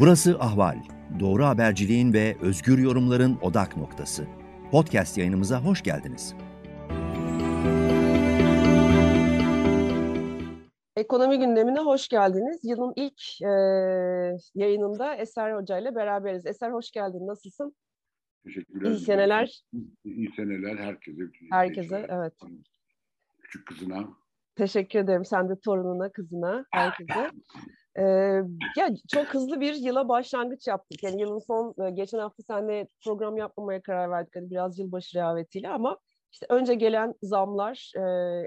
Burası Ahval. Doğru haberciliğin ve özgür yorumların odak noktası. Podcast yayınımıza hoş geldiniz. Ekonomi gündemine hoş geldiniz. Yılın ilk e, yayınında Eser Hoca ile beraberiz. Eser hoş geldin. Nasılsın? Teşekkürler. İyi seneler. İyi seneler herkese. Herkese, evet. Küçük kızına. Teşekkür ederim. Sen de torununa, kızına, herkese. Ee, ya çok hızlı bir yıla başlangıç yaptık. Yani yılın son, geçen hafta seninle program yapmamaya karar verdik. Hani biraz yılbaşı rehavetiyle ama işte önce gelen zamlar, e,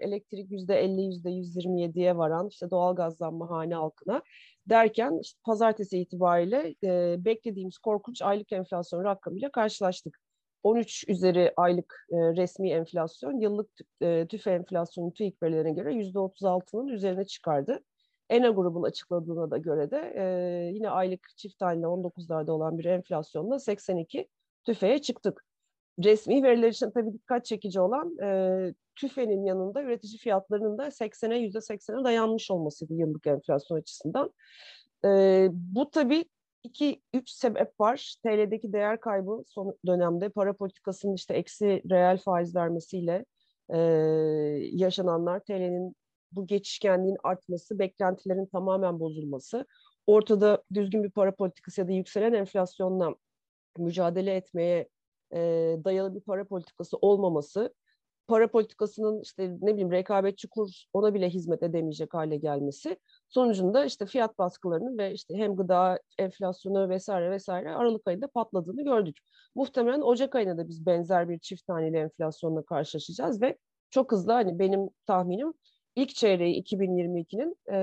elektrik yüzde 50, yüzde 127'ye varan, işte doğalgaz zammı hane halkına derken işte pazartesi itibariyle e, beklediğimiz korkunç aylık enflasyon rakamıyla karşılaştık. 13 üzeri aylık e, resmi enflasyon, yıllık e, tüfe enflasyonun TÜİK verilerine göre %36'nın üzerine çıkardı. ENA grubun açıkladığına da göre de e, yine aylık çift haneli 19'larda olan bir enflasyonla 82 tüfeğe çıktık. Resmi veriler için tabii dikkat çekici olan e, tüfenin yanında üretici fiyatlarının da 80'e %80'e dayanmış olmasıydı yıllık enflasyon açısından. E, bu tabii iki, üç sebep var. TL'deki değer kaybı son dönemde para politikasının işte eksi reel faiz vermesiyle e, yaşananlar, TL'nin bu geçişkenliğin artması, beklentilerin tamamen bozulması, ortada düzgün bir para politikası ya da yükselen enflasyonla mücadele etmeye e, dayalı bir para politikası olmaması, para politikasının işte ne bileyim rekabetçi kur ona bile hizmet edemeyecek hale gelmesi sonucunda işte fiyat baskılarının ve işte hem gıda enflasyonu vesaire vesaire Aralık ayında patladığını gördük. Muhtemelen Ocak ayında da biz benzer bir çift taneli enflasyonla karşılaşacağız ve çok hızlı hani benim tahminim ilk çeyreği 2022'nin e,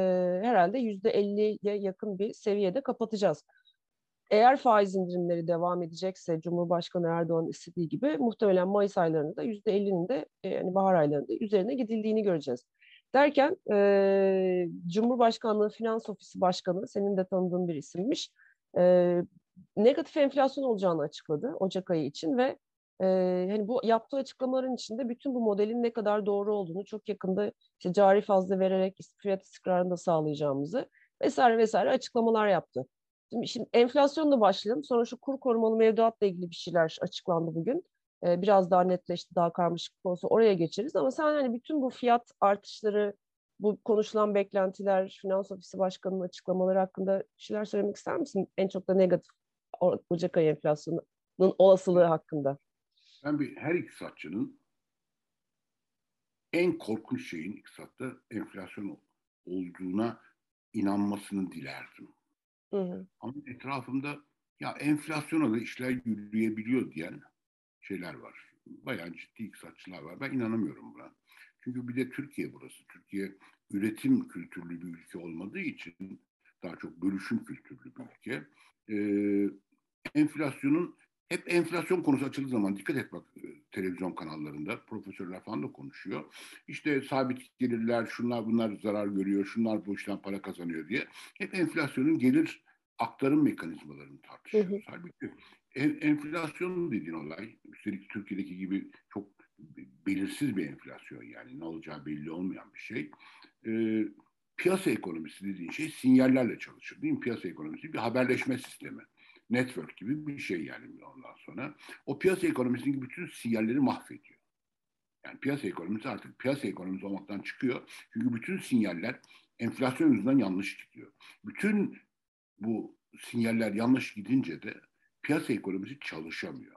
herhalde %50'ye yakın bir seviyede kapatacağız. Eğer faiz indirimleri devam edecekse Cumhurbaşkanı Erdoğan istediği gibi muhtemelen Mayıs aylarında %50'nin de yani bahar aylarında üzerine gidildiğini göreceğiz. Derken e, Cumhurbaşkanlığı Finans Ofisi Başkanı senin de tanıdığın bir isimmiş. E, negatif enflasyon olacağını açıkladı Ocak ayı için ve e, hani bu yaptığı açıklamaların içinde bütün bu modelin ne kadar doğru olduğunu çok yakında işte cari fazla vererek fiyat istikrarını da sağlayacağımızı vesaire vesaire açıklamalar yaptı. Şimdi, şimdi enflasyonla başlayalım. Sonra şu kur korumalı mevduatla ilgili bir şeyler açıklandı bugün. Ee, biraz daha netleşti, daha karmaşık olsa oraya geçeriz. Ama sen hani bütün bu fiyat artışları, bu konuşulan beklentiler, Finans Ofisi Başkanı'nın açıklamaları hakkında şeyler söylemek ister misin? En çok da negatif Ocak ayı enflasyonunun olasılığı hakkında. Ben bir her iktisatçının en korkunç şeyin iktisatta enflasyon olduğuna inanmasını dilerdim. Hı hı. Ama etrafımda ya enflasyona da işler yürüyebiliyor diyen şeyler var. Bayağı ciddi iktisatçılar var. Ben inanamıyorum buna. Çünkü bir de Türkiye burası. Türkiye üretim kültürlü bir ülke olmadığı için daha çok bölüşüm kültürlü bir ülke. Ee, enflasyonun hep enflasyon konusu açıldığı zaman dikkat et bak e, televizyon kanallarında profesörler falan da konuşuyor. İşte sabit gelirler, şunlar bunlar zarar görüyor, şunlar bu işten para kazanıyor diye. Hep enflasyonun gelir aktarım mekanizmalarını tartışıyoruz. Halbuki enflasyon dediğin olay, üstelik Türkiye'deki gibi çok belirsiz bir enflasyon yani ne olacağı belli olmayan bir şey. Ee, piyasa ekonomisi dediğin şey sinyallerle çalışır değil mi? Piyasa ekonomisi bir haberleşme sistemi network gibi bir şey yani ondan sonra. O piyasa ekonomisindeki bütün sinyalleri mahvediyor. Yani piyasa ekonomisi artık piyasa ekonomisi olmaktan çıkıyor. Çünkü bütün sinyaller enflasyon yüzünden yanlış gidiyor. Bütün bu sinyaller yanlış gidince de piyasa ekonomisi çalışamıyor.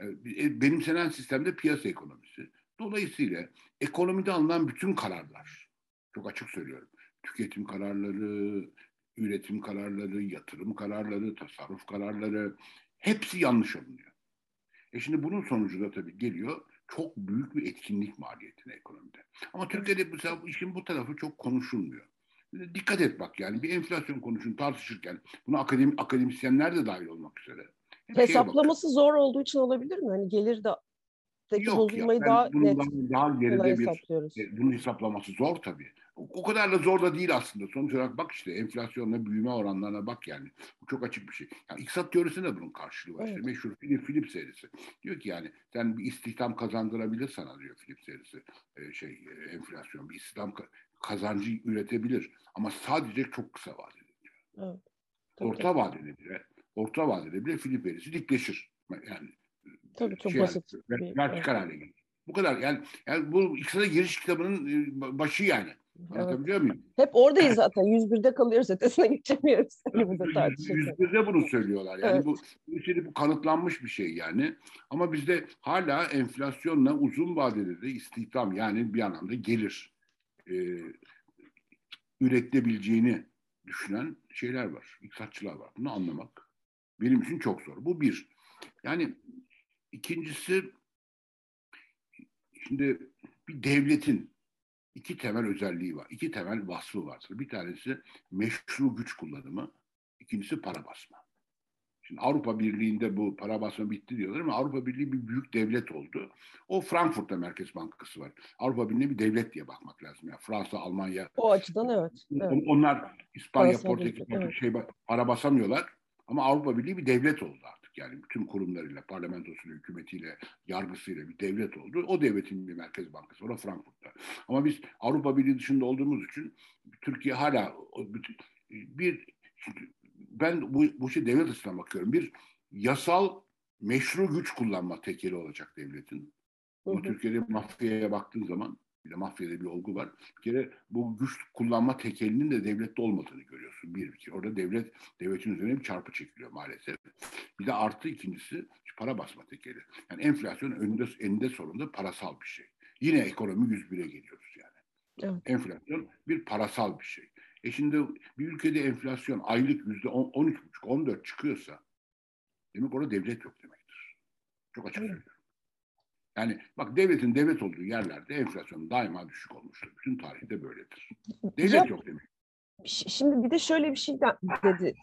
E, benimsenen sistemde piyasa ekonomisi. Dolayısıyla ekonomide alınan bütün kararlar, çok açık söylüyorum, tüketim kararları, üretim kararları, yatırım kararları, tasarruf kararları hepsi yanlış alınıyor. E şimdi bunun sonucu da tabii geliyor çok büyük bir etkinlik maliyetine ekonomide. Ama Türkiye'de bu, işin bu tarafı çok konuşulmuyor. Dikkat et bak yani bir enflasyon konusunu tartışırken buna akademi, akademisyenler de dahil olmak üzere. Hesaplaması zor olduğu için olabilir mi? Hani gelir de Yok ya, daha net daha geride bir e, bunun hesaplaması zor tabii. O, o kadar da zor da değil aslında. Sonuç olarak bak işte enflasyonla büyüme oranlarına bak yani. Bu çok açık bir şey. Yani iktisat teorisinde bunun karşılığı var. Evet. İşte meşhur Philip, Philip serisi. Diyor ki yani sen bir istihdam kazandırabilir sana diyor Philip serisi. Ee, şey e, enflasyon bir istihdam kazancı üretebilir. Ama sadece çok kısa vadede diyor. Evet. orta vadede bile orta vadede bile Filip verisi dikleşir. Yani Tabii çok şey basit. Yani, vertikal hale gelir. Bu kadar. Yani, yani bu iktisada giriş kitabının e, başı yani. Anlatabiliyor muyum? Hep oradayız zaten. 101'de kalıyoruz. Ötesine geçemiyoruz. Hani 101'de bunu söylüyorlar. Yani evet. bu, şey, bu kanıtlanmış bir şey yani. Ama bizde hala enflasyonla uzun vadede de istihdam yani bir anlamda gelir e, üretilebileceğini düşünen şeyler var. İktisatçılar var. Bunu anlamak benim için çok zor. Bu bir. Yani ikincisi şimdi bir devletin iki temel özelliği var. iki temel vasfı vardır. Bir tanesi meşru güç kullanımı, ikincisi para basma. Şimdi Avrupa Birliği'nde bu para basma bitti diyorlar ama Avrupa Birliği bir büyük devlet oldu. O Frankfurt'ta Merkez Bankası var. Avrupa Birliği'ne bir devlet diye bakmak lazım. Yani Fransa, Almanya. O açıdan evet. evet. Onlar İspanya, Portekiz, evet. şey para basamıyorlar. Ama Avrupa Birliği bir devlet oldu artık. Yani bütün kurumlarıyla, parlamentosuyla, hükümetiyle, yargısıyla bir devlet oldu. O devletin bir merkez bankası var Frankfurt'ta. Ama biz Avrupa Birliği dışında olduğumuz için Türkiye hala bir ben bu, bu şey devlet açısından bakıyorum. Bir yasal meşru güç kullanma tekeli olacak devletin. Ama Türkiye'de mafyaya baktığın zaman bir de mafyada bir olgu var. Bir kere bu güç kullanma tekelinin de devlette olmadığını görüyorsun. Bir, bir orada devlet, devletin üzerine bir çarpı çekiliyor maalesef. Bir de artı ikincisi para basma tekeli. Yani enflasyon önünde, eninde sonunda parasal bir şey. Yine ekonomi 101'e geliyoruz yani. Evet. Enflasyon bir parasal bir şey. E şimdi bir ülkede enflasyon aylık yüzde on, üç buçuk, on dört çıkıyorsa demek orada devlet yok demektir. Çok açık evet. söylüyorum. Yani bak devletin devlet olduğu yerlerde enflasyon daima düşük olmuştur. Bütün tarihte böyledir. Devlet ya, yok demek. Şimdi bir de şöyle bir şey dedi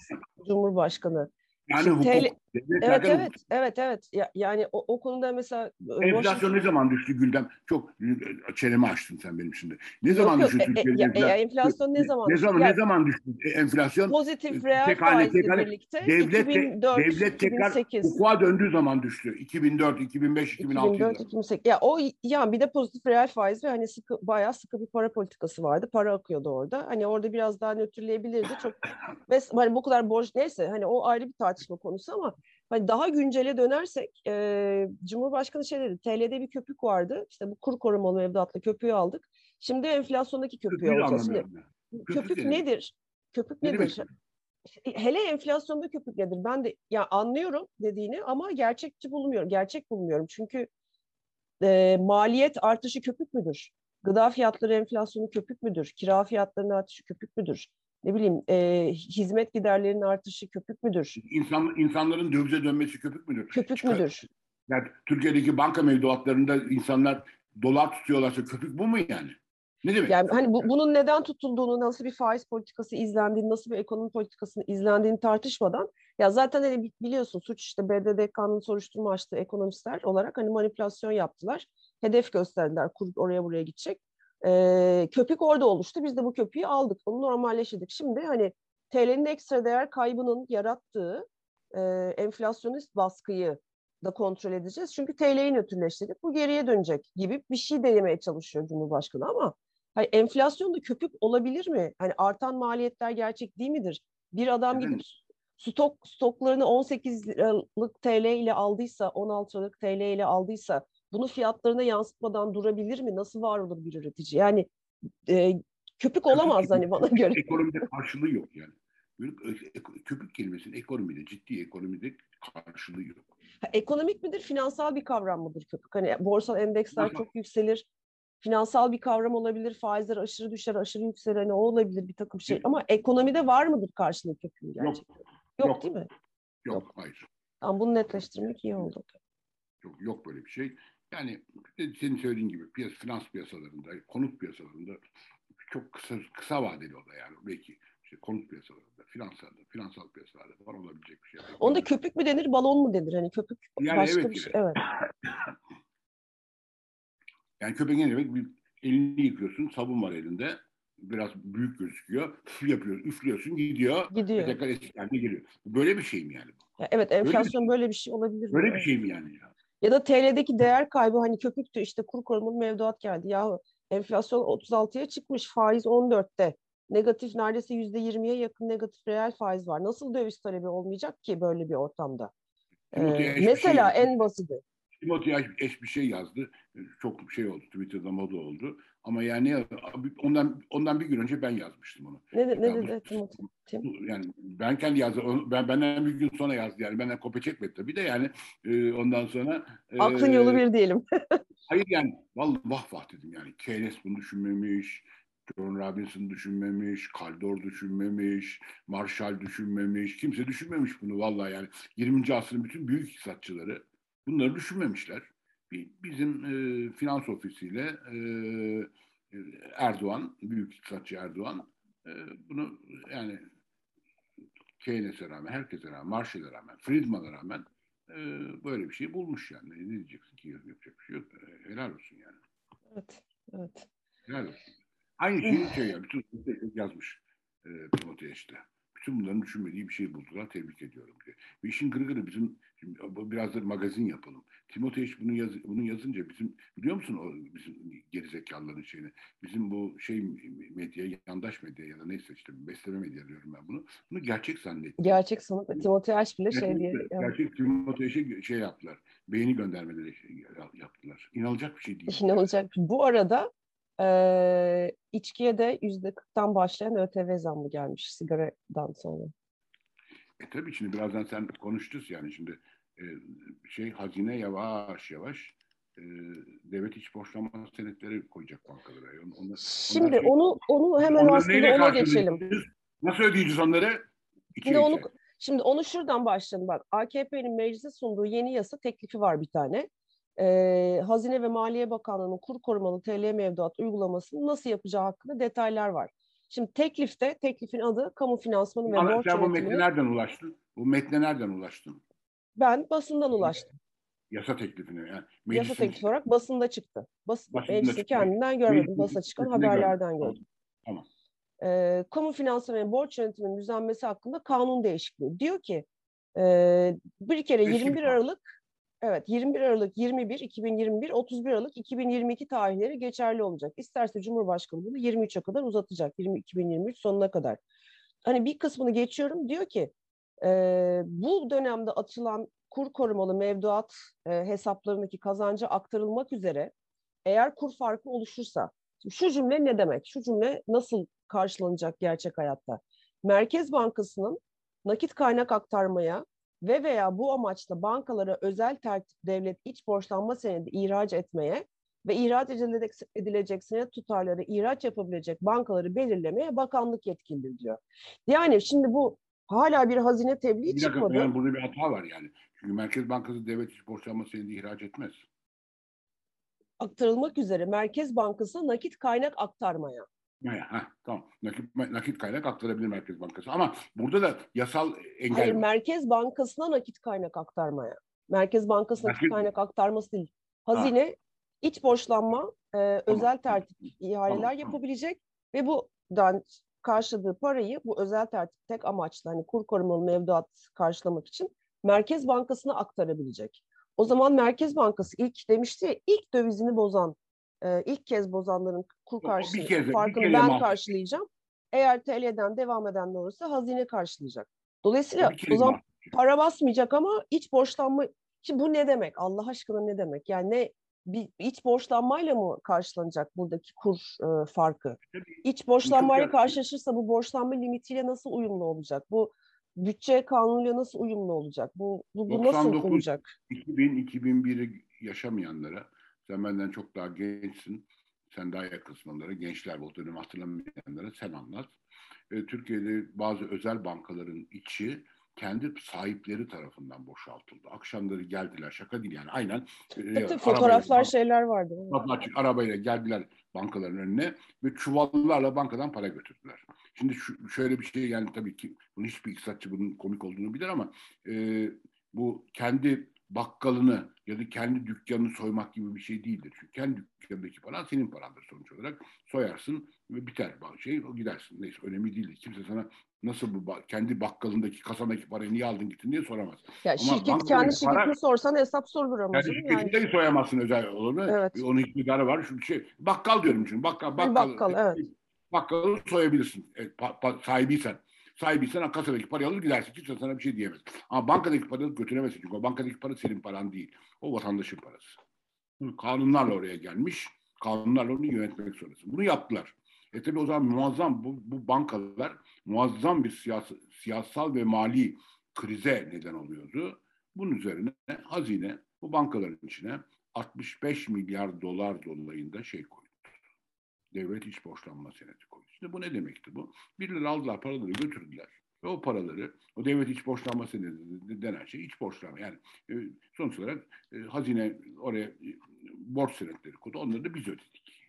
Cumhurbaşkanı. Yani Şimdi hukuk. TL... Evet evet, evet evet ya, yani o, o konuda mesela e, enflasyon ne zaman düştü Güldem? Çok e, çenemi açtın sen benim şimdi. Ne yok, zaman yok, düştü e, Türkiye'de? E, enflasyon, e, enflasyon ne zaman? Ne zaman yani, ne zaman düştü enflasyon? Pozitif reel faizle birlikte devlet 2004 devlet tekrar 2008. hukuka döndüğü zaman düştü. 2004, 2005, 2006 2004, 2008. Ya o yani bir de pozitif reel faiz ve hani sıkı bayağı sıkı bir para politikası vardı. Para akıyordu orada. Hani orada biraz daha nötrleyebilirdi. Çok ve hani bu kadar borç neyse hani o ayrı bir tartışma konusu ama Hani daha güncele dönersek e, Cumhurbaşkanı şey dedi TL'de bir köpük vardı. İşte bu kur korumalı mevduatla köpüğü aldık. Şimdi enflasyondaki köpüğü alacağız. Şimdi, köpük, köpük nedir? Köpük ne nedir? Hele enflasyonda köpük nedir? Ben de ya anlıyorum dediğini ama gerçekçi bulmuyorum. Gerçek bulmuyorum. Çünkü e, maliyet artışı köpük müdür? Gıda fiyatları enflasyonu köpük müdür? Kira fiyatlarının artışı köpük müdür? Ne bileyim e, hizmet giderlerinin artışı köpük müdür? İnsan, insanların dövize dönmesi köpük müdür? Köpük Çıkar. müdür? Yani Türkiye'deki banka mevduatlarında insanlar dolar tutuyorlarsa köpük bu mu yani? Ne demek? Yani hani bu, bunun neden tutulduğunu, nasıl bir faiz politikası izlendiğini, nasıl bir ekonomi politikasının izlendiğini tartışmadan ya zaten hani biliyorsun suç işte BDDK'nın soruşturma açtığı ekonomistler olarak hani manipülasyon yaptılar. Hedef gösterdiler kur oraya buraya gidecek. E, köpük orada oluştu. Biz de bu köpüğü aldık. Onu normalleştirdik. Şimdi hani TL'nin ekstra değer kaybının yarattığı e, enflasyonist baskıyı da kontrol edeceğiz. Çünkü TL'yi nötrleştirdik. Bu geriye dönecek gibi bir şey demeye çalışıyor Cumhurbaşkanı ama hani enflasyonda köpük olabilir mi? Hani artan maliyetler gerçek değil midir? Bir adam gidip stok stoklarını 18 liralık TL ile aldıysa, 16 liralık TL ile aldıysa bunu fiyatlarına yansıtmadan durabilir mi? Nasıl var olur bir üretici? Yani e, köpük olamaz hani bana göre. Ekonomide karşılığı yok yani. Köpük kelimesinin ekonomide, ciddi ekonomide karşılığı yok. Ha, ekonomik midir, finansal bir kavram mıdır köpük? Hani borsal endeksler Aha. çok yükselir. Finansal bir kavram olabilir, faizler aşırı düşer, aşırı yükselir. Hani o olabilir bir takım şey. Ama ekonomide var mıdır karşılığı köpüğün gerçekten? Yok, yok, yok değil mi? Yok, yok. hayır. Tamam, bunu netleştirmek iyi oldu. Yok, yok böyle bir şey. Yani senin söylediğin gibi piyas, finans piyasalarında, konut piyasalarında çok kısa kısa vadeli o da yani belki işte konut piyasalarında, finansal, finansal piyasalarda falan olabilecek bir şey. Onda köpük mü denir, balon mu denir? Hani köpük yani başka evet bir şey. Evet. yani köpek ne demek? Bir, elini yıkıyorsun, sabun var elinde. Biraz büyük gözüküyor. Üf yapıyor, üflüyorsun, gidiyor. Gidiyor. Tekrar eski haline geliyor. Böyle bir şey mi yani bu? Ya evet, enflasyon böyle bir, böyle bir şey olabilir. Böyle mi? bir şey mi yani ya? Ya da TL'deki değer kaybı hani köpüktü işte kur korumalı mevduat geldi. Ya enflasyon 36'ya çıkmış faiz 14'te. negatif neredeyse yüzde yirmiye yakın negatif reel faiz var. Nasıl döviz talebi olmayacak ki böyle bir ortamda? Ee, mesela şey en basiti. Timothy eş bir şey yazdı. Çok şey oldu. Twitter'da moda oldu. Ama yani ondan ondan bir gün önce ben yazmıştım onu. Ne, ne ya, dedi Timothy? Yani ben kendi yazdım. Ben benden bir gün sonra yazdı yani. Benden kopya çekmedi tabii de yani e, ondan sonra. E, Aklın yolu bir diyelim. hayır yani vallahi vah vah dedim yani. Keynes bunu düşünmemiş. John Robinson düşünmemiş, Kaldor düşünmemiş, Marshall düşünmemiş, kimse düşünmemiş bunu vallahi yani 20. asrın bütün büyük iktisatçıları bunları düşünmemişler. Bizim e, finans ofisiyle e, Erdoğan, büyük iktisatçı Erdoğan e, bunu yani Keynes'e rağmen, herkese rağmen, Marshall'e rağmen, Friedman'a rağmen e, böyle bir şey bulmuş yani. Ne diyeceksin ki yapacak bir şey yok. E, helal olsun yani. Evet, evet. Helal olsun. Aynı şeyi şey ya, bütün yazmış e, Timothy işte. Bütün bunların düşünmediği bir şey buldular. Tebrik ediyorum diye. Ve işin gırgırı bizim şimdi biraz da magazin yapalım. Timothy bunu, yaz, bunu yazınca bizim biliyor musun o bizim gerizekalıların şeyini? Bizim bu şey medya, yandaş medya ya da neyse işte besleme medya diyorum ben bunu. Bunu gerçek zannettim. Gerçek sanıp Timothy Aş bile şey diye. Gerçek Timothy Aş'e şey yaptılar. Beğeni göndermeleri şey yaptılar. İnanılacak bir şey değil. İnanılacak. Bu arada e, içkiye de yüzde kırktan başlayan ÖTV zammı gelmiş sigaradan sonra. E tabii şimdi birazdan sen konuştuz yani şimdi e, şey hazine yavaş yavaş e, devlet iç borçlanma senetleri koyacak bankalara. Onlar, şimdi onlar onu onu hemen aslında ona geçelim. Nasıl ödeyeceğiz onları? İçe şimdi onu şimdi onu şuradan başlayalım bak. AKP'nin meclise sunduğu yeni yasa teklifi var bir tane e, Hazine ve Maliye Bakanlığı'nın kur korumalı TL mevduat uygulamasını nasıl yapacağı hakkında detaylar var. Şimdi teklifte, teklifin adı kamu finansmanı ve borç Sen bu metne nereden ulaştın? Bu metne nereden ulaştın? Ben basından ulaştım. Yasa teklifine yani. Yasa teklifi olarak basında çıktı. Bas, meclisi kendinden görmedim. Basına çıkan haberlerden gördüm. Tamam. Ee, kamu finansmanı ve borç yönetiminin düzenmesi hakkında kanun değişikliği. Diyor ki e, bir kere 21 Aralık Evet 21 Aralık 21 2021 31 Aralık 2022 tarihleri geçerli olacak. İsterse Cumhurbaşkanı bunu 23'e kadar uzatacak. 20, 2023 sonuna kadar. Hani bir kısmını geçiyorum diyor ki e, bu dönemde açılan kur korumalı mevduat e, hesaplarındaki kazancı aktarılmak üzere eğer kur farkı oluşursa şu cümle ne demek? Şu cümle nasıl karşılanacak gerçek hayatta? Merkez Bankası'nın nakit kaynak aktarmaya ve veya bu amaçla bankalara özel tertip devlet iç borçlanma senedi ihraç etmeye ve ihraç edilecek, senet tutarları ihraç yapabilecek bankaları belirlemeye bakanlık yetkilidir diyor. Yani şimdi bu hala bir hazine tebliği bir çıkmadı. Yani burada bir hata var yani. Çünkü Merkez Bankası devlet iç borçlanma senedi ihraç etmez. Aktarılmak üzere Merkez Bankası nakit kaynak aktarmaya. Ha, tamam. Nakit, nakit kaynak aktarabilir Merkez Bankası. Ama burada da yasal engel Hayır, Merkez Bankası'na nakit kaynak aktarmaya. Merkez Bankası'na Merkez... nakit kaynak aktarması değil. Hazine ha. iç borçlanma, e, tamam. özel tertip ihaleler tamam, yapabilecek tamam. ve bu karşıladığı parayı bu özel tertip tek amaçlı hani kur korumalı mevduat karşılamak için Merkez Bankası'na aktarabilecek. O zaman Merkez Bankası ilk demişti ya ilk dövizini bozan e, ilk kez bozanların kur karşılığı kez, farkını ben mahsus. karşılayacağım. Eğer TL'den devam eden olursa hazine karşılayacak. Dolayısıyla o zaman para basmayacak ama iç borçlanma Şimdi bu ne demek? Allah aşkına ne demek? Yani ne bir iç borçlanmayla mı karşılanacak buradaki kur e, farkı? İç borçlanmayla karşılaşırsa bu borçlanma limitiyle nasıl uyumlu olacak? Bu bütçe kanunuyla nasıl uyumlu olacak? Bu, bu, bu nasıl olacak? 2000 2001'i yaşamayanlara sen benden çok daha gençsin. Sen daha yakınsın onlara. Gençler bu dönemi hatırlamayanlara sen anlat. E, Türkiye'de bazı özel bankaların içi kendi sahipleri tarafından boşaltıldı. Akşamları geldiler. Şaka değil yani. Aynen. E, fotoğraflar şeyler vardı. Açık arabayla geldiler bankaların önüne ve çuvallarla bankadan para götürdüler. Şimdi şu, şöyle bir şey yani tabii ki bunu hiçbir iktisatçı bunun komik olduğunu bilir ama e, bu kendi bakkalını ya da kendi dükkanını soymak gibi bir şey değildir. Çünkü kendi dükkanındaki para senin parandır sonuç olarak. Soyarsın ve biter şey gidersin. Neyse önemli değil. Kimse sana nasıl bu kendi bakkalındaki kasandaki parayı niye aldın gittin diye soramaz. Ya ama şirket kendi şirketini para, sorsan hesap sorulur ama. Kendi şirketinde yani. soyamazsın özel olur mu? Evet. Onun iktidarı var. Şu şey bakkal diyorum çünkü bakkal bakkal. Bakkal evet. Bakkalı soyabilirsin. E, pa, pa, sahibiysen. Sahibiysen kasadaki parayı alır gidersin. Kimse sana bir şey diyemez. Ama bankadaki parayı götüremezsin. Çünkü o bankadaki para senin paran değil. O vatandaşın parası. Kanunlarla oraya gelmiş. Kanunlarla onu yönetmek zorundasın. Bunu yaptılar. E tabi o zaman muazzam bu, bu bankalar muazzam bir siyas, siyasal ve mali krize neden oluyordu. Bunun üzerine hazine bu bankaların içine 65 milyar dolar dolayında şey koydu. Devlet iç borçlanma senedi koydu. İşte bu ne demekti bu? Birileri aldılar paraları götürdüler. Ve o paraları, o devlet iç borçlanma senedi denen şey iç borçlanma. Yani e, sonuç olarak e, hazine oraya e, borç senetleri koydu. Onları da biz ödedik.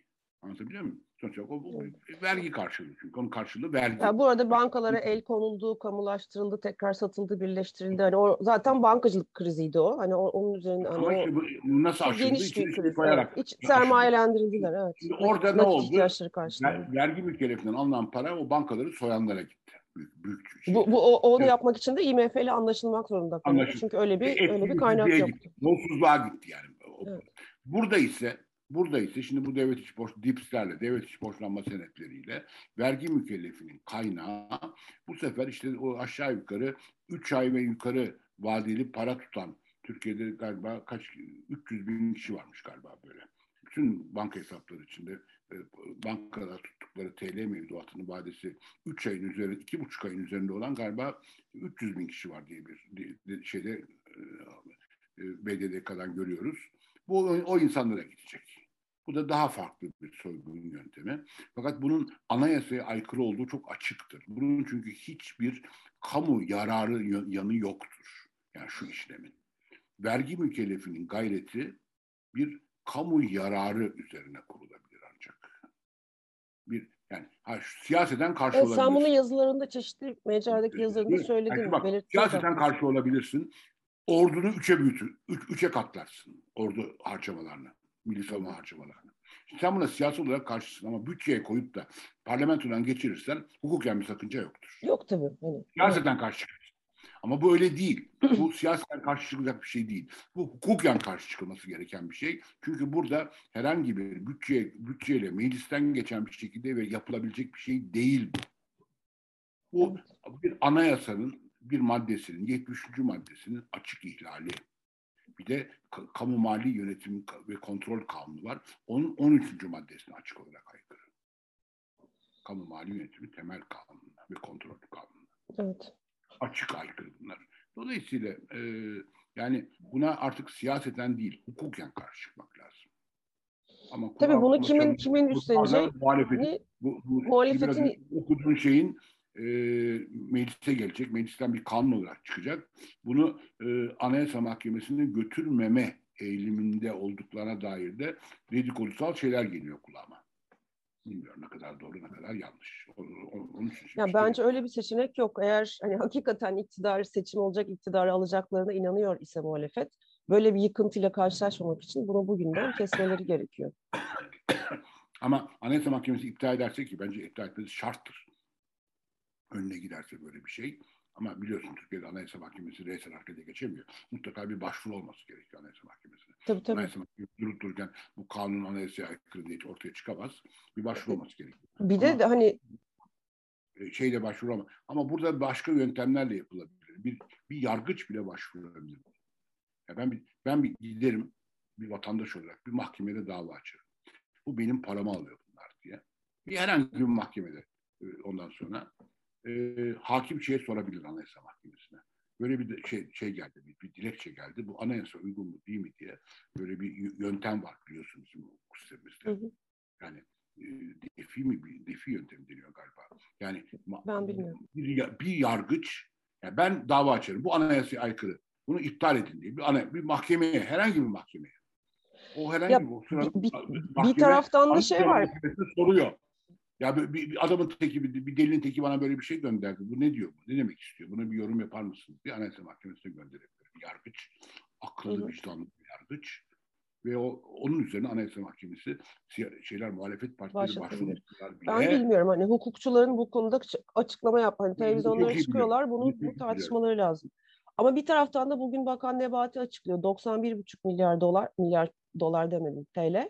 Anlatabiliyor muyum? Sonuç olarak o, o vergi karşılığı çünkü onun karşılığı vergi. Ya bu arada bankalara el konuldu, kamulaştırıldı, tekrar satıldı, birleştirildi. Hani o zaten bankacılık kriziydi o. Hani o, onun üzerine hani Ama işte bu nasıl aşıldı? Geniş bir kriz. Koyarak Evet. İç sermayelendirildiler evet. Şimdi orada ne oldu? Ver, vergi mükellefinden alınan para o bankaları soyanlara gitti. Büyük, büyük şey. Bu, bu o- onu Evet. yapmak için de IMF ile anlaşılmak zorunda kaldı. Çünkü öyle bir Ve öyle bir kaynak gitti. Yolsuzluğa gitti yani. Evet. Burada ise burada ise şimdi bu devlet iç borç dipslerle devlet iç borçlanma senetleriyle vergi mükellefinin kaynağı bu sefer işte o aşağı yukarı 3 ay ve yukarı vadeli para tutan Türkiye'de galiba kaç 300 bin kişi varmış galiba böyle. Bütün banka hesapları içinde e, bankada tuttukları TL mevduatının vadesi 3 ayın üzerinde, 2,5 ayın üzerinde olan galiba 300 bin kişi var diye bir şeyde e, e, BDDK'dan görüyoruz. Bu o insanlara gidecek. Bu da daha farklı bir soygun yöntemi. Fakat bunun anayasaya aykırı olduğu çok açıktır. Bunun çünkü hiçbir kamu yararı yanı yoktur. Yani şu işlemin. Vergi mükellefinin gayreti bir kamu yararı üzerine kurulabilir ancak. Bir yani ha, siyaseten karşı Evet, olabilir. sen bunu yazılarında çeşitli mecradaki yazılarında Yani söyledin. bak, belirttin siyaseten karşı olabilirsin. Ordunu üçe büyütür, üç, üçe katlarsın ordu harcamalarını, milli savunma harcamalarını. Şimdi sen buna siyasi olarak karşısın ama bütçeye koyup da parlamentodan geçirirsen hukuken bir sakınca yoktur. Yok tabii. Hani, Siyaseten karşı çıkarsın. Ama bu öyle değil. Bu siyaseten karşı çıkılacak bir şey değil. Bu hukuken karşı çıkılması gereken bir şey. Çünkü burada herhangi bir bütçe, bütçeyle meclisten geçen bir şekilde ve yapılabilecek bir şey değil bu. Bu bir anayasanın bir maddesinin, 73. maddesinin açık ihlali. Bir de ka- kamu mali yönetim ve kontrol kanunu var. Onun 13. maddesine açık olarak aykırı. Kamu mali yönetimi temel kanununa ve kontrol kanununa evet. açık aykırı bunlar. Dolayısıyla e, yani buna artık siyaseten değil, hukuken karşı çıkmak lazım. Ama Tabii bunu kimin kimin üstleneceği muhalefetin, Ni- bu, bu muhalefetin- okuduğun şeyin e, meclise gelecek, meclisten bir kanun olarak çıkacak. Bunu e, Anayasa Mahkemesi'ne götürmeme eğiliminde olduklarına dair de dedikodusal şeyler geliyor kulağıma. Bilmiyorum ne kadar doğru ne kadar yanlış. Onun için Ya işte- bence öyle bir seçenek yok. Eğer hani hakikaten iktidar seçim olacak, iktidarı alacaklarına inanıyor ise muhalefet, böyle bir yıkıntıyla karşılaşmamak için bunu bugünden kesmeleri gerekiyor. Ama Anayasa Mahkemesi iptal ederse ki bence iptal etmesi şarttır. Önüne giderse böyle bir şey. Ama biliyorsun Türkiye'de Anayasa Mahkemesi resmen harekete geçemiyor. Mutlaka bir başvuru olması gerekiyor Anayasa Mahkemesi'ne. Tabii tabii. Anayasa Mahkemesi durup dururken bu kanun anayasaya aykırı diye ortaya çıkamaz. Bir başvuru olması gerekiyor. Bir de Ama- de hani E, şeyle başvuru ama ama burada başka yöntemlerle yapılabilir. Bir bir yargıç bile başvurabilir. Ya ben bir ben bir giderim bir vatandaş olarak bir mahkemede dava açarım. Bu benim paramı alıyor bunlar diye. Bir herhangi bir mahkemede e, ondan sonra e, hakim şeye sorabilir Anayasa Mahkemesi'ne. Böyle bir şey şey geldi, bir, bir dilekçe geldi. Bu anayasa uygun mu değil mi diye böyle bir yöntem var biliyorsunuz bizim hukuk sistemimizde. Hı hı. Yani e, defi mi bir defi yöntemi deniyor galiba. Yani Ben bilmiyorum. Bir, bir yargıç yani ben dava açarım. Bu anayasaya aykırı. Bunu iptal edin diye. Bir, ana, bir mahkemeye, herhangi bir mahkemeye. O herhangi Ya bir, bir- mahkeme bir taraftan da şey var. Soruyor. Ya bir, bir, adamın teki, bir, bir delinin teki bana böyle bir şey gönderdi. Bu ne diyor bu? Ne demek istiyor? Buna bir yorum yapar mısınız? Bir Anayasa Mahkemesi'ne gönderebilir. Bir yargıç. Akıllı, hı. vicdanlı bir yargıç. Ve o onun üzerine Anayasa Mahkemesi şeyler muhalefet partileri başvurmuşlar bile. ben bilmiyorum hani hukukçuların bu konuda açıklama yap hani televizyonlara çıkıyorlar bunu bu tartışmaları lazım. Ama bir taraftan da bugün Bakan Nebati açıklıyor 91,5 milyar dolar milyar dolar demedim TL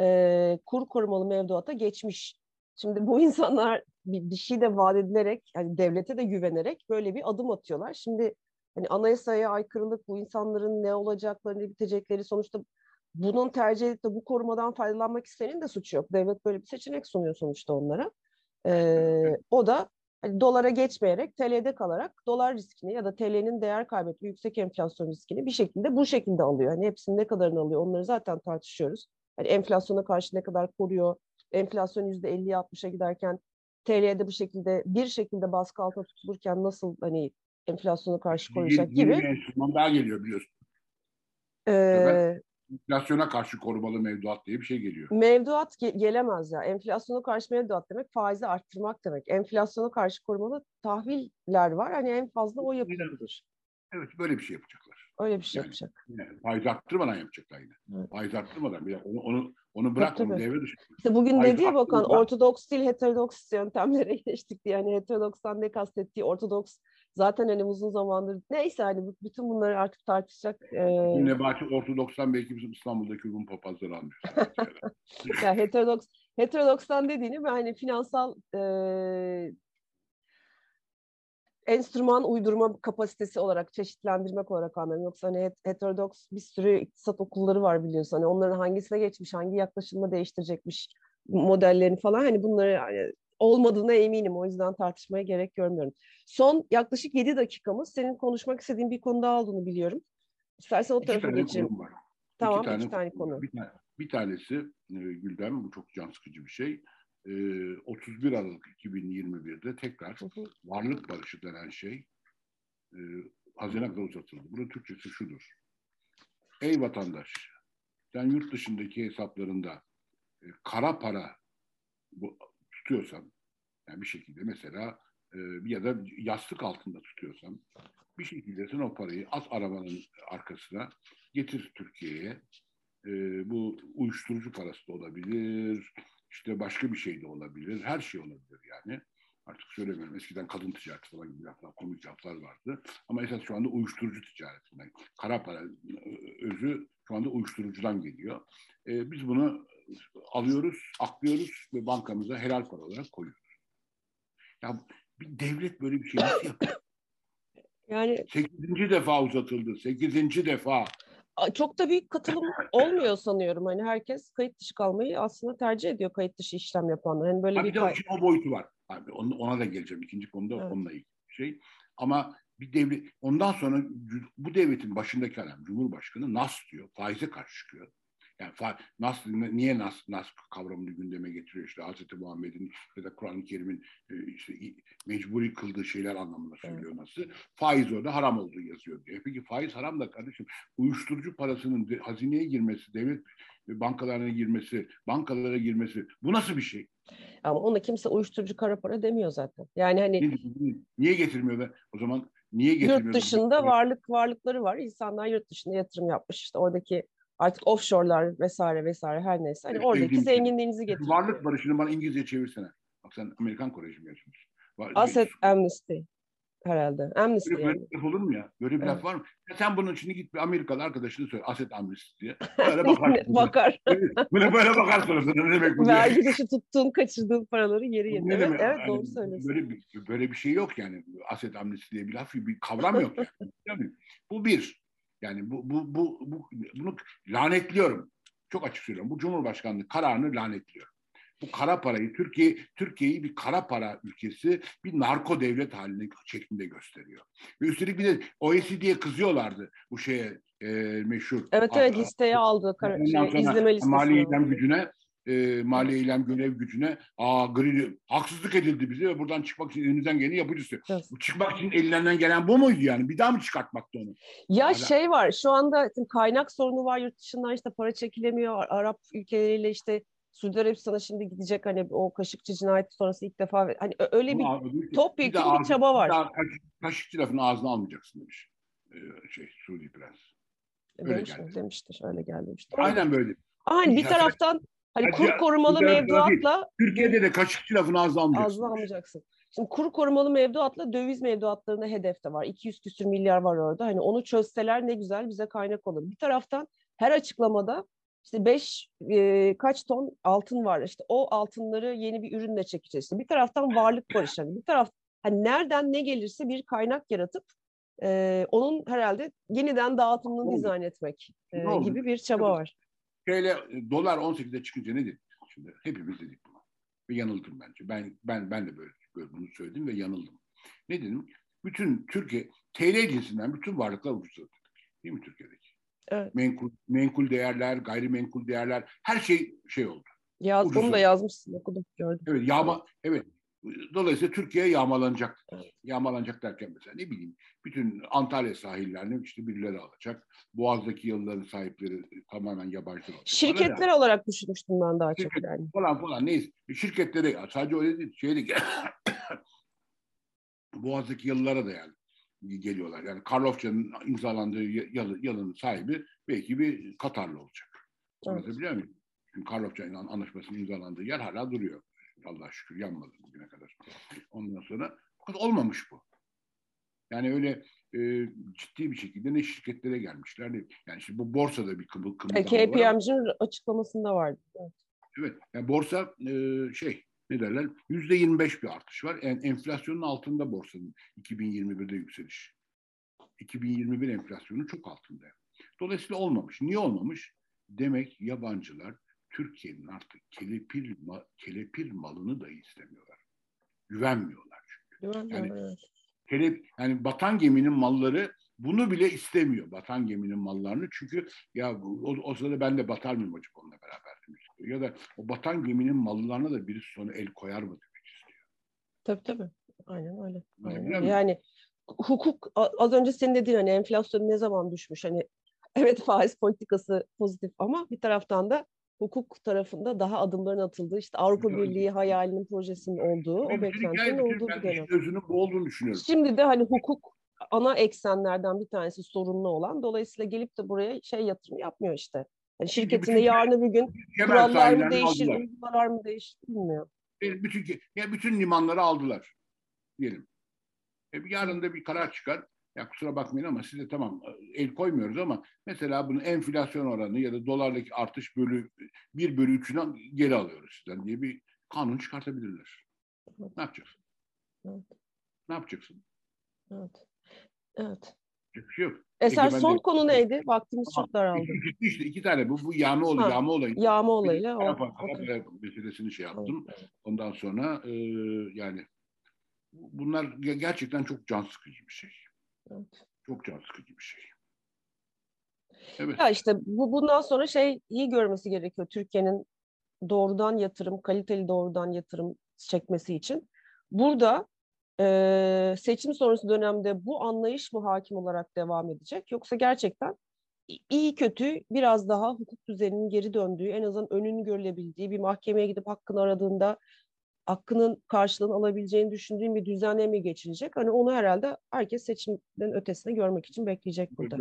e, kur korumalı mevduata geçmiş Şimdi bu insanlar bir, bir şey de vaat edilerek, yani devlete de güvenerek böyle bir adım atıyorlar. Şimdi hani anayasaya aykırılık, bu insanların ne olacakları, ne bitecekleri sonuçta bunun tercih edip de bu korumadan faydalanmak isteyenin de suçu yok. Devlet böyle bir seçenek sunuyor sonuçta onlara. Ee, o da hani dolara geçmeyerek TL'de kalarak dolar riskini ya da TL'nin değer kaybetme yüksek enflasyon riskini bir şekilde bu şekilde alıyor. Hani hepsinin ne kadarını alıyor onları zaten tartışıyoruz. Hani enflasyona karşı ne kadar koruyor? Enflasyon yüzde 50'ye 60'a giderken TL'de bu şekilde bir şekilde baskı altında tutulurken nasıl hani enflasyona karşı koruyacak gibi. Yeni bir enstrüman daha geliyor biliyorsun. Ee, enflasyona karşı korumalı mevduat diye bir şey geliyor. Mevduat ge- gelemez ya. Enflasyona karşı mevduat demek faizi arttırmak demek. Enflasyona karşı korumalı tahviller var. Hani en fazla o yapılabilir. Evet böyle bir şey yapacaklar. Öyle bir şey yani, yapacak. Yine, faiz arttırmadan yapacaklar yine. Evet. Faiz arttırmadan bile onu onu onu bırak tabii, onu devre dışı. İşte bugün faiz dedi ya bakan ortodoks değil heterodoks yöntemlere geçtik diye. Yani heterodokstan ne kastettiği ortodoks zaten hani uzun zamandır neyse hani bütün bunları artık tartışacak. Ee... Nebati Ortodoks'tan belki bizim İstanbul'daki Rum papazları anlıyor. yani heterodoks heterodokstan dediğini ben hani finansal e, enstrüman uydurma kapasitesi olarak çeşitlendirmek olarak anlıyorum. Yoksa hani heterodoks bir sürü iktisat okulları var biliyorsun. Hani onların hangisine geçmiş, hangi yaklaşımı değiştirecekmiş modellerini falan. Hani bunları yani olmadığına eminim. O yüzden tartışmaya gerek görmüyorum. Son yaklaşık 7 dakikamız. Senin konuşmak istediğin bir konu daha olduğunu biliyorum. İstersen o iki tarafa geçelim. Tamam, iki tane, iki tane konu. Bir, bir tanesi e, Gülden, bu çok can sıkıcı bir şey. 31 e, Aralık 2021'de tekrar varlık barışı denen şey e, Hazine kadar uzatıldı. Bunun Türkçesi şudur. Ey vatandaş, sen yurt dışındaki hesaplarında kara para tutuyorsan, yani bir şekilde mesela e, ya da yastık altında tutuyorsan, bir şekilde sen o parayı at arabanın arkasına, getir Türkiye'ye. E, bu uyuşturucu parası da olabilir, işte başka bir şey de olabilir, her şey olabilir yani. Artık söylemiyorum. Eskiden kadın ticareti falan gibi laflar, komik laflar vardı. Ama esas şu anda uyuşturucu ticaretinden. Kara para özü şu anda uyuşturucudan geliyor. Ee, biz bunu alıyoruz, aklıyoruz ve bankamıza helal para olarak koyuyoruz. Ya bir devlet böyle bir şey nasıl yapıyor? Yani sekizinci defa uzatıldı. Sekizinci defa. Çok da büyük katılım olmuyor sanıyorum. Hani herkes kayıt dışı kalmayı aslında tercih ediyor kayıt dışı işlem yapanlar. Hani böyle ha, bir, bir de kay- o boyutu var. Abi ona da geleceğim. İkinci konuda evet. onunla ilgili şey. Ama bir devlet ondan sonra bu devletin başındaki adam Cumhurbaşkanı nas diyor. Faize karşı çıkıyor. Yani nas niye nas nas kavramını gündeme getiriyor işte Hz. Muhammed'in ya da Kur'an-ı Kerim'in e, işte mecburi kıldığı şeyler anlamında söylüyor evet. nasıl. Faiz orada haram olduğu yazıyor diyor. Peki faiz haram da kardeşim uyuşturucu parasının de, hazineye girmesi, devlet bankalarına girmesi, bankalara girmesi bu nasıl bir şey? Ama ona kimse uyuşturucu kara para demiyor zaten. Yani hani niye getirmiyorlar? O zaman niye getirmiyorlar? Yurt dışında varlık varlıkları var. İnsanlar yurt dışında yatırım yapmış. İşte oradaki artık offshore'lar vesaire vesaire her neyse. Hani oradaki zenginliğinizi getiriyor. Varlık barışını bana İngilizce çevirsene. Bak sen Amerikan mi yaşamış? Asset Amnesty herhalde. Amnesty böyle, yani. Böyle olur mu ya? Böyle bir evet. laf var mı? Ya sen bunun için git bir Amerikalı arkadaşını söyle. Asset Amnesty diye. Böyle bakar. bakar. Böyle, böyle bakar sonrasında. Ne demek bu? Vergi dışı tuttuğun, kaçırdığın paraları geri yerine. Evet, demek? evet yani, doğru söylüyorsun. Böyle bir, böyle bir şey yok yani. Asset Amnesty diye bir laf, bir kavram yok yani. bu bir. Yani bu, bu, bu, bu bunu lanetliyorum. Çok açık söylüyorum. Bu Cumhurbaşkanlığı kararını lanetliyorum. Bu kara parayı Türkiye Türkiye'yi bir kara para ülkesi, bir narko devlet haline şeklinde gösteriyor. Ve üstelik bir de OECD'ye kızıyorlardı bu şeye e, meşhur. Evet evet listeye aldı. Kara, şey, izleme listesi. Mali eylem gücüne e, mali eylem görev gücüne aa, gri, haksızlık edildi bize ve buradan çıkmak için elimizden geleni yapacağız. Evet. Çıkmak için elinden gelen bu muydu yani? Bir daha mı çıkartmaktı onu? Ya Hala... şey var şu anda kaynak sorunu var yurt dışından işte para çekilemiyor. Arap ülkeleriyle işte Suudi Arabistan'a şimdi gidecek hani o Kaşıkçı cinayeti sonrası ilk defa hani öyle bir abi, top bir, bir, çaba var. Bir Kaşıkçı lafını ağzına almayacaksın demiş. Ee, şey Suudi Prens. Öyle demiş geldi. demiştir. Öyle geldi demiştir. Aynen böyle. Aynı bir taraftan Hani kur korumalı mevduatla Türkiye'de de kaçıkçı lafını ağzına almayacaksın. Ağzına almayacaksın. Şimdi kur korumalı mevduatla döviz mevduatlarına hedef de var. 200 küsür milyar var orada. Hani onu çözseler ne güzel bize kaynak olur. Bir taraftan her açıklamada işte beş e, kaç ton altın var işte o altınları yeni bir ürünle çekeceğiz. İşte bir taraftan varlık barışı hani bir taraf hani nereden ne gelirse bir kaynak yaratıp e, onun herhalde yeniden dağıtımını dizayn etmek e, gibi bir çaba var. Şöyle e, dolar 18'de çıkınca ne dedik? Şimdi hepimiz dedik bunu. Ve yanıldım bence. Ben ben ben de böyle, böyle bunu söyledim ve yanıldım. Ne dedim? Bütün Türkiye TL cinsinden bütün varlıklar ucuzladı. Değil mi Türkiye'deki? Evet. Menkul, menkul değerler, gayrimenkul değerler her şey şey oldu. Yaz, Ucuz da oldu. yazmışsın okudum gördüm. Evet yağma evet. Dolayısıyla Türkiye yağmalanacak. Evet. Yağmalanacak derken mesela ne bileyim bütün Antalya sahillerini işte birileri alacak. Boğaz'daki yalıların sahipleri tamamen yabancı olacak. Şirketler olarak düşünmüştüm ben daha çok Şirket- yani. falan falan neyse. Şirketlere sadece öyle değil. Şeyde, Boğaz'daki yalılara da yani geliyorlar. Yani Karlofça'nın imzalandığı yalı, yalının sahibi belki bir Katarlı olacak. Evet. Anlatabiliyor muyum? Çünkü Karlofça'nın anlaşmasının imzalandığı yer hala duruyor. Allah şükür yanmadı bugüne kadar. Ondan sonra fakat olmamış bu. Yani öyle e, ciddi bir şekilde ne şirketlere gelmişler ne yani şimdi bu borsada bir kımıl E, var. ama- KPMG'nin açıklamasında vardı. Evet. Evet. Yani borsa e, şey ne derler? Yüzde 25 bir artış var. En, enflasyonun altında borsanın 2021'de yükseliş. 2021 enflasyonu çok altında. Dolayısıyla olmamış. Niye olmamış? Demek yabancılar Türkiye'nin artık kelepir, ma- kelepir malını da istemiyorlar. Güvenmiyorlar çünkü. Mi? Yani-. Kelep, yani batan geminin malları bunu bile istemiyor. Batan geminin mallarını. Çünkü ya o, o sırada ben de batar mıyım acaba onunla beraber demek istiyor. Ya da o batan geminin mallarına da birisi sonra el koyar mı demek istiyor. Tabii tabii. Aynen öyle. Aynen muyum? Yani hukuk az önce senin dediğin hani enflasyon ne zaman düşmüş hani evet faiz politikası pozitif ama bir taraftan da hukuk tarafında daha adımların atıldığı işte Avrupa Tabii. Birliği hayalinin projesinin olduğu o Bütün beklentinin olduğu ben bir dönem. özünün bu olduğunu düşünüyorum. Şimdi de hani hukuk ana eksenlerden bir tanesi sorunlu olan dolayısıyla gelip de buraya şey yatırım yapmıyor işte. Yani şirketinde bütün- yarın bir gün kurallar mı değişir, uygulamalar mı değişir bilmiyor. E, Bütün, ya bütün limanları aldılar diyelim. E, yarın da bir karar çıkar. Ya kusura bakmayın ama size tamam el koymuyoruz ama mesela bunun enflasyon oranı ya da dolardaki artış bölü bir bölü üçünü geri alıyoruz sizden diye bir kanun çıkartabilirler. Evet. Ne yapacaksın? Evet. Ne yapacaksın? Evet. Evet. Şey yok. Eser ben de- son konu neydi? Vaktimiz Tamam. çok daraldı. İki, işte iki tane bu, bu yağma olayı, yağma olayı. Yağma Bir de olayıyla. o- Kara- okey. Kara para meselesini şey yaptım. evet. Ondan sonra e, yani bunlar ge- gerçekten çok can sıkıcı bir şey. Evet. Çok can sıkıcı bir şey. Evet. Ya işte bu bundan sonra şey iyi görmesi gerekiyor Türkiye'nin doğrudan yatırım, kaliteli doğrudan yatırım çekmesi için. Burada eee, seçim sonrası dönemde bu anlayış mı hakim olarak devam edecek yoksa gerçekten iyi kötü biraz daha hukuk düzeninin geri döndüğü, en azından önünü görülebildiği bir mahkemeye gidip hakkını aradığında hakkının karşılığını alabileceğini düşündüğüm bir düzenle mi geçilecek? Hani onu herhalde herkes seçimden ötesine görmek için bekleyecek burada.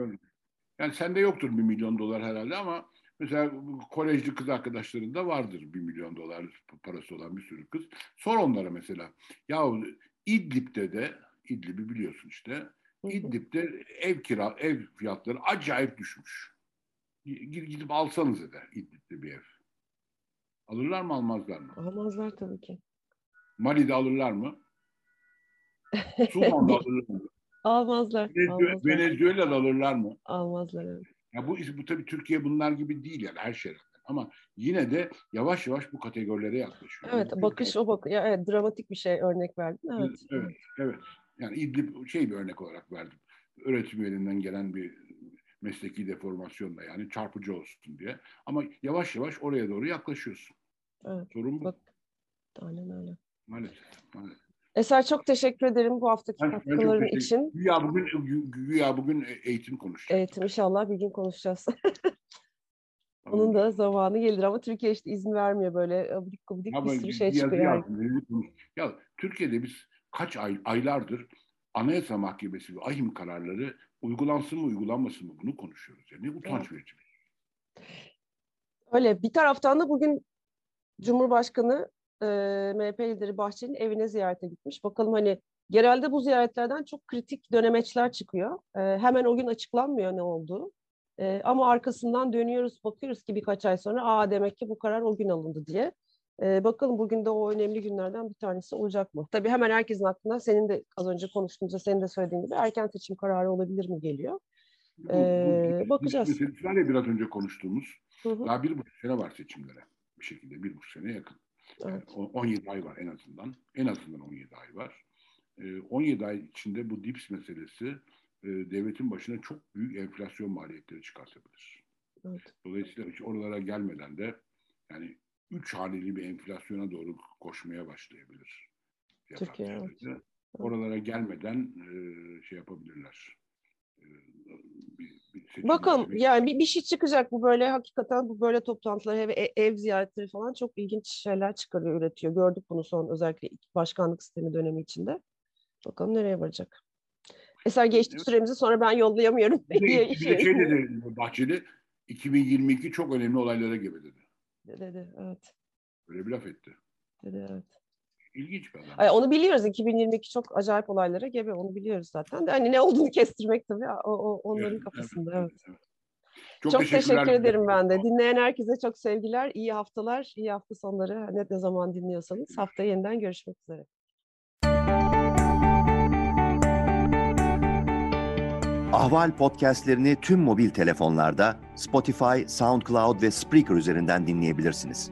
Yani sende yoktur bir milyon dolar herhalde ama mesela kolejli kız arkadaşlarında vardır bir milyon dolar parası olan bir sürü kız. Sor onlara mesela. Ya İdlib'de de İdlib'i biliyorsun işte. İdlib'de ev kira ev fiyatları acayip düşmüş. Gidip gidip alsanız da İdlib'de bir ev. Alırlar mı almazlar mı? Almazlar tabii ki. Mali'de alırlar mı? Sudan'da alırlar mı? Almazlar. Venezue- Almazlar. Venezuela'da alırlar mı? Almazlar evet. Ya bu bu tabii Türkiye bunlar gibi değil yani her şey. Ama yine de yavaş yavaş bu kategorilere yaklaşıyor. Evet bakış o bak ya evet dramatik bir şey örnek verdin. Evet. Evet, evet. Yani İdlib şey bir örnek olarak verdim. Öğretim üyeliğinden gelen bir mesleki deformasyonla yani çarpıcı olsun diye. Ama yavaş yavaş oraya doğru yaklaşıyorsun. Evet. Sorun bu. Bak. Aynen öyle. Maalesef. maalesef. Eser çok teşekkür ederim bu haftaki Ben- ben katkıların teşekkür- için. Güya bugün, gü- güya bugün eğitim konuşacağız. Eğitim inşallah bir gün konuşacağız. Tamam. Onun da zamanı gelir ama Türkiye işte izin vermiyor böyle abidik gubidik Ya bir ben sürü şey yazı çıkıyor. konuş- Ya Türkiye'de biz kaç ay, aylardır Anayasa Mahkemesi ve ahim kararları uygulansın mı uygulanmasın mı bunu konuşuyoruz. Yani ne utanç verici. bir şey. Öyle bir taraftan da bugün Cumhurbaşkanı e, MHP lideri Bahçeli'nin evine ziyarete gitmiş. Bakalım hani genelde bu ziyaretlerden çok kritik dönemeçler çıkıyor. E, hemen o gün açıklanmıyor ne olduğu. E, ama arkasından dönüyoruz, bakıyoruz ki birkaç ay sonra aa demek ki bu karar o gün alındı diye. E, bakalım bugün de o önemli günlerden bir tanesi olacak mı? Tabii hemen herkesin aklına senin de az önce konuştuğumuzda senin de söylediğin gibi erken seçim kararı olabilir mi geliyor? Bu, bu, bakacağız. Meselesiler ya biraz önce konuştuğumuz. Hı hı. Daha bir buçuk sene var seçimlere. Bir şekilde bir buçuk sene yakın. Evet. Yani 17 ay var en azından. En azından 17 ay var. 17 ay içinde bu DIPS meselesi devletin başına çok büyük enflasyon maliyetleri çıkartabilir. Evet. Dolayısıyla hiç oralara gelmeden de yani üç haneli bir enflasyona doğru koşmaya başlayabilir. Türkiye evet. Oralara gelmeden şey yapabilirler. Bakalım yani bir, bir şey çıkacak bu böyle hakikaten bu böyle toplantılar ev, ev ziyaretleri falan çok ilginç şeyler çıkarıyor üretiyor. Gördük bunu son özellikle başkanlık sistemi dönemi içinde. Bakalım nereye varacak. Eser geçti evet. süremizi sonra ben yollayamıyorum. Bir bir de şey dedi Bahçeli 2022 çok önemli olaylara gebe dedi. Dedi evet. Böyle bir laf etti. Dedi evet. İlginç bir adam. Ay, onu biliyoruz. 2022 çok acayip olaylara gebe. Onu biliyoruz zaten. De hani ne olduğunu kestirmek tabii o, o onların evet, kafasında. Evet. evet. evet. Çok, çok teşekkür ederim ben de. Dinleyen herkese çok sevgiler, iyi haftalar, iyi hafta sonları. Ne, ne zaman dinliyorsanız haftaya yeniden görüşmek üzere. Ahval podcastlerini tüm mobil telefonlarda Spotify, SoundCloud ve Spreaker üzerinden dinleyebilirsiniz.